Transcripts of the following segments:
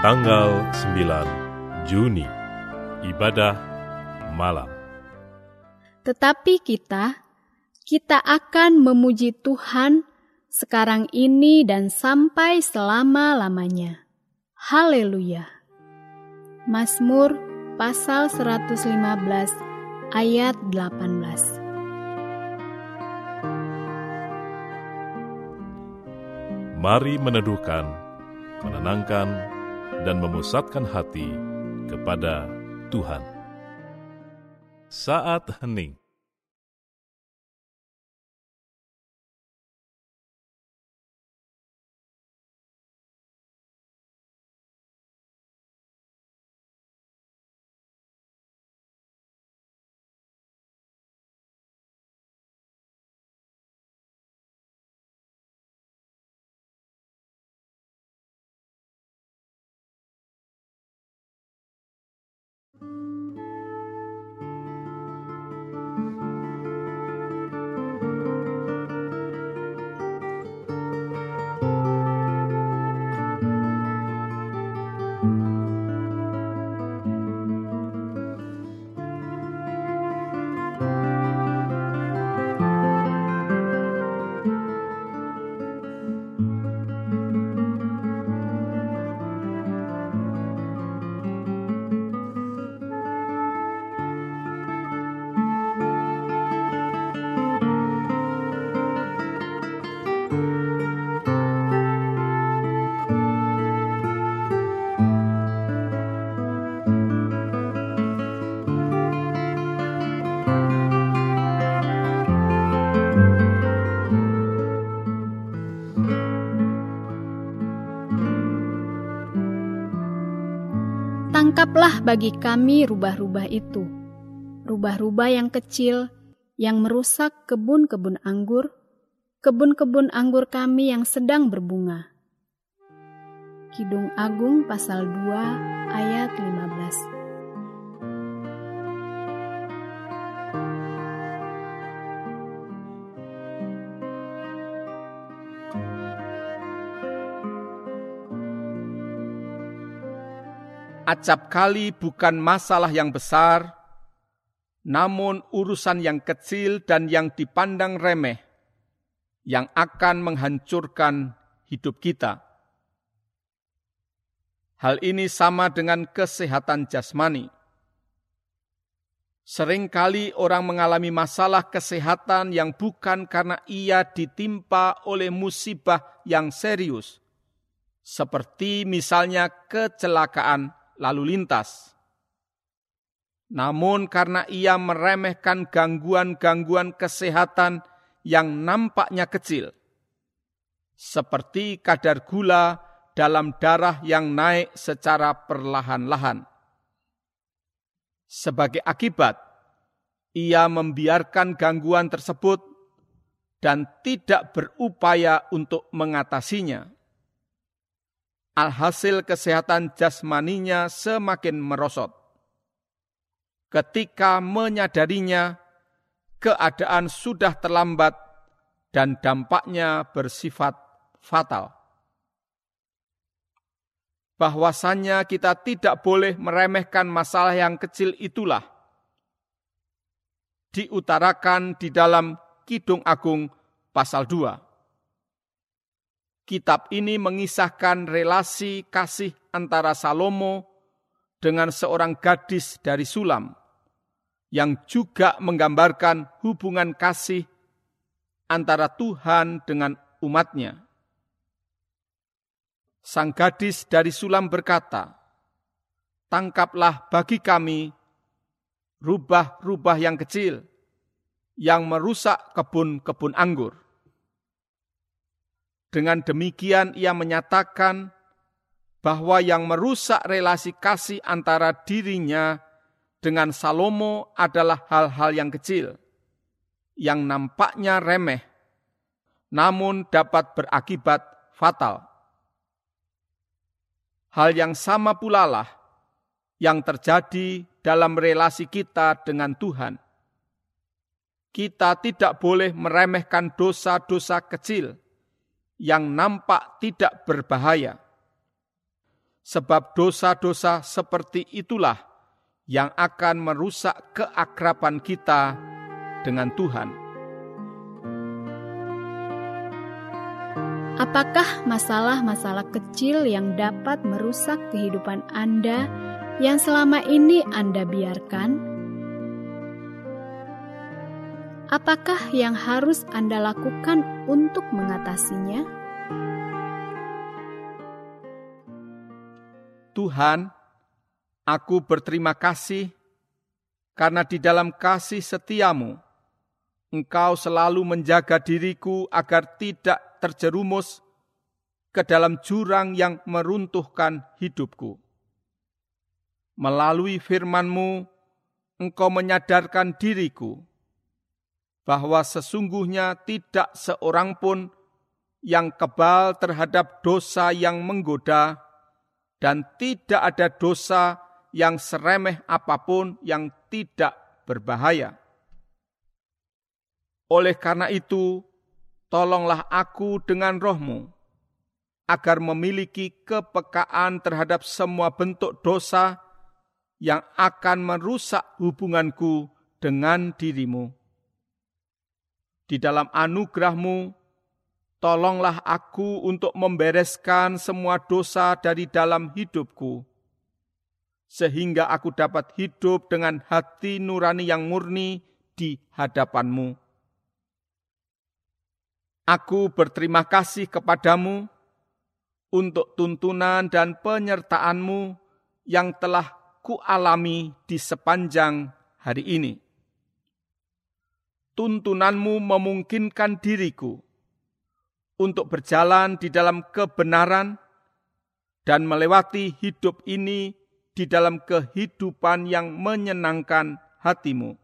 Tanggal 9 Juni Ibadah Malam Tetapi kita, kita akan memuji Tuhan sekarang ini dan sampai selama-lamanya. Haleluya. Mazmur pasal 115 ayat 18. Mari meneduhkan, menenangkan, dan memusatkan hati kepada Tuhan. Saat hening Bagi kami rubah-rubah itu, rubah-rubah yang kecil yang merusak kebun-kebun anggur, kebun-kebun anggur kami yang sedang berbunga. Kidung Agung pasal 2 ayat 15 acap kali bukan masalah yang besar, namun urusan yang kecil dan yang dipandang remeh yang akan menghancurkan hidup kita. Hal ini sama dengan kesehatan jasmani. Seringkali orang mengalami masalah kesehatan yang bukan karena ia ditimpa oleh musibah yang serius, seperti misalnya kecelakaan lalu lintas. Namun karena ia meremehkan gangguan-gangguan kesehatan yang nampaknya kecil, seperti kadar gula dalam darah yang naik secara perlahan-lahan. Sebagai akibat, ia membiarkan gangguan tersebut dan tidak berupaya untuk mengatasinya alhasil kesehatan jasmaninya semakin merosot. Ketika menyadarinya, keadaan sudah terlambat dan dampaknya bersifat fatal. Bahwasannya kita tidak boleh meremehkan masalah yang kecil itulah. Diutarakan di dalam Kidung Agung pasal 2 kitab ini mengisahkan relasi kasih antara Salomo dengan seorang gadis dari Sulam, yang juga menggambarkan hubungan kasih antara Tuhan dengan umatnya. Sang gadis dari Sulam berkata, Tangkaplah bagi kami rubah-rubah yang kecil yang merusak kebun-kebun anggur dengan demikian ia menyatakan bahwa yang merusak relasi kasih antara dirinya dengan Salomo adalah hal-hal yang kecil, yang nampaknya remeh, namun dapat berakibat fatal. Hal yang sama pula lah yang terjadi dalam relasi kita dengan Tuhan. Kita tidak boleh meremehkan dosa-dosa kecil yang nampak tidak berbahaya. Sebab dosa-dosa seperti itulah yang akan merusak keakraban kita dengan Tuhan. Apakah masalah-masalah kecil yang dapat merusak kehidupan Anda yang selama ini Anda biarkan? Apakah yang harus Anda lakukan untuk mengatasinya? Tuhan, aku berterima kasih karena di dalam kasih setiamu, Engkau selalu menjaga diriku agar tidak terjerumus ke dalam jurang yang meruntuhkan hidupku. Melalui firman-Mu, Engkau menyadarkan diriku bahwa sesungguhnya tidak seorang pun yang kebal terhadap dosa yang menggoda, dan tidak ada dosa yang seremeh apa pun yang tidak berbahaya. Oleh karena itu, tolonglah aku dengan rohmu, agar memiliki kepekaan terhadap semua bentuk dosa yang akan merusak hubunganku dengan dirimu. Di dalam anugerahmu, tolonglah aku untuk membereskan semua dosa dari dalam hidupku, sehingga aku dapat hidup dengan hati nurani yang murni di hadapanmu Aku berterima kasih kepadamu untuk tuntunan dan penyertaanmu yang telah kualami di sepanjang hari ini. Tuntunanmu memungkinkan diriku untuk berjalan di dalam kebenaran dan melewati hidup ini di dalam kehidupan yang menyenangkan hatimu.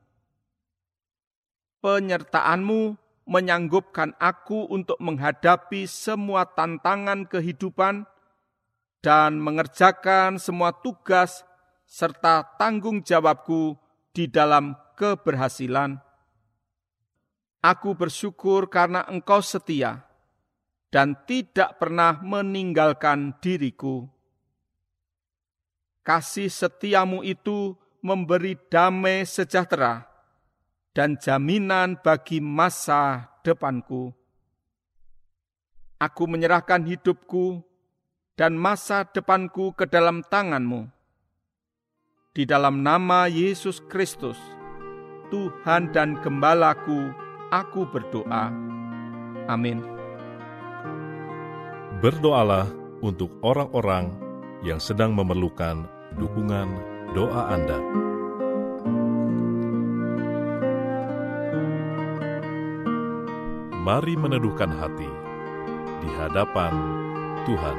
Penyertaanmu menyanggupkan aku untuk menghadapi semua tantangan kehidupan dan mengerjakan semua tugas serta tanggung jawabku di dalam keberhasilan. Aku bersyukur karena Engkau setia dan tidak pernah meninggalkan diriku. Kasih setiamu itu memberi damai sejahtera dan jaminan bagi masa depanku. Aku menyerahkan hidupku dan masa depanku ke dalam tanganmu. Di dalam nama Yesus Kristus, Tuhan dan Gembalaku, aku berdoa. Amin. Berdoalah untuk orang-orang yang sedang memerlukan dukungan doa Anda. Mari meneduhkan hati di hadapan Tuhan.